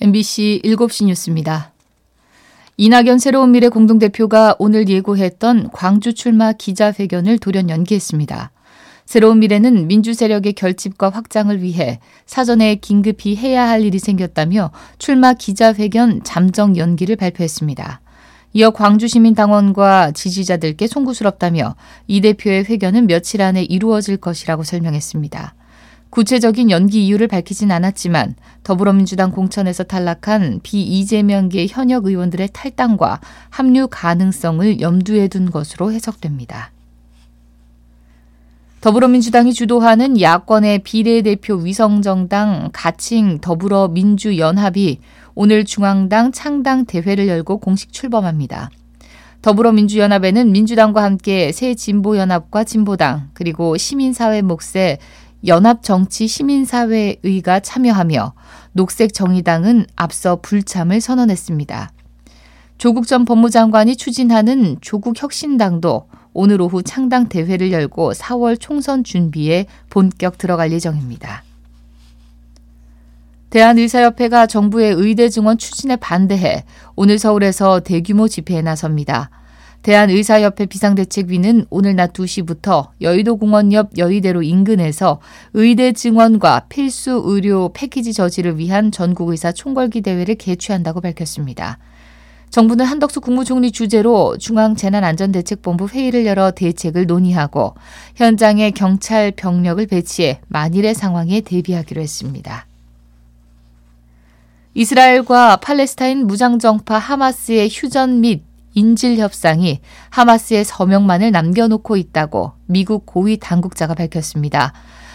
MBC 7시 뉴스입니다. 이낙연 새로운 미래 공동대표가 오늘 예고했던 광주 출마 기자회견을 돌연 연기했습니다. 새로운 미래는 민주 세력의 결집과 확장을 위해 사전에 긴급히 해야 할 일이 생겼다며 출마 기자회견 잠정 연기를 발표했습니다. 이어 광주시민당원과 지지자들께 송구스럽다며 이 대표의 회견은 며칠 안에 이루어질 것이라고 설명했습니다. 구체적인 연기 이유를 밝히진 않았지만 더불어민주당 공천에서 탈락한 비이재명계 현역 의원들의 탈당과 합류 가능성을 염두에 둔 것으로 해석됩니다. 더불어민주당이 주도하는 야권의 비례대표 위성정당 가칭 더불어민주연합이 오늘 중앙당 창당 대회를 열고 공식 출범합니다. 더불어민주연합에는 민주당과 함께 새 진보연합과 진보당 그리고 시민사회 몫의 연합정치시민사회의가 참여하며 녹색정의당은 앞서 불참을 선언했습니다. 조국 전 법무장관이 추진하는 조국혁신당도 오늘 오후 창당 대회를 열고 4월 총선 준비에 본격 들어갈 예정입니다. 대한의사협회가 정부의 의대 증원 추진에 반대해 오늘 서울에서 대규모 집회에 나섭니다. 대한의사협회 비상대책위는 오늘 낮 2시부터 여의도공원 옆 여의대로 인근에서 의대 증원과 필수 의료 패키지 저지를 위한 전국의사 총궐기 대회를 개최한다고 밝혔습니다. 정부는 한덕수 국무총리 주재로 중앙재난안전대책본부 회의를 열어 대책을 논의하고 현장에 경찰 병력을 배치해 만일의 상황에 대비하기로 했습니다. 이스라엘과 팔레스타인 무장정파 하마스의 휴전 및 인질 협상이 하마스의 서명만을 남겨놓고 있다고 미국 고위 당국자가 밝혔습니다.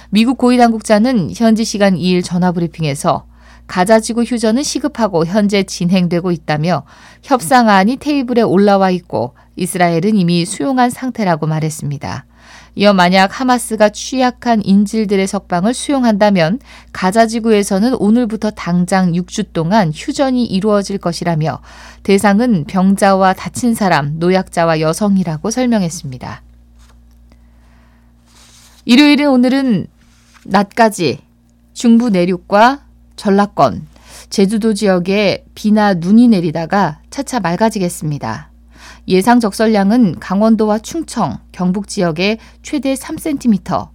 미국 고위 당국자는 현지 시간 2일 전화 브리핑에서 가자지구 휴전은 시급하고 현재 진행되고 있다며 협상안이 테이블에 올라와 있고 이스라엘은 이미 수용한 상태라고 말했습니다. 이어 만약 하마스가 취약한 인질들의 석방을 수용한다면 가자 지구에서는 오늘부터 당장 6주 동안 휴전이 이루어질 것이라며 대상은 병자와 다친 사람, 노약자와 여성이라고 설명했습니다. 일요일인 오늘은 낮까지 중부 내륙과 전라권, 제주도 지역에 비나 눈이 내리다가 차차 맑아지겠습니다. 예상 적설량은 강원도와 충청, 경북 지역에 최대 3cm,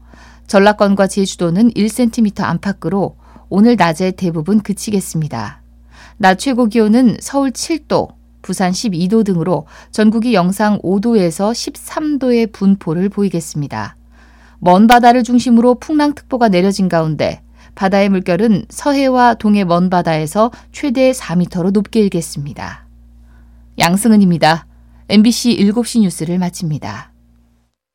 전라권과 제주도는 1cm 안팎으로 오늘 낮에 대부분 그치겠습니다. 낮 최고 기온은 서울 7도, 부산 12도 등으로 전국이 영상 5도에서 13도의 분포를 보이겠습니다. 먼 바다를 중심으로 풍랑특보가 내려진 가운데 바다의 물결은 서해와 동해 먼 바다에서 최대 4m로 높게 일겠습니다. 양승은입니다. MBC 7시 뉴스를 마칩니다.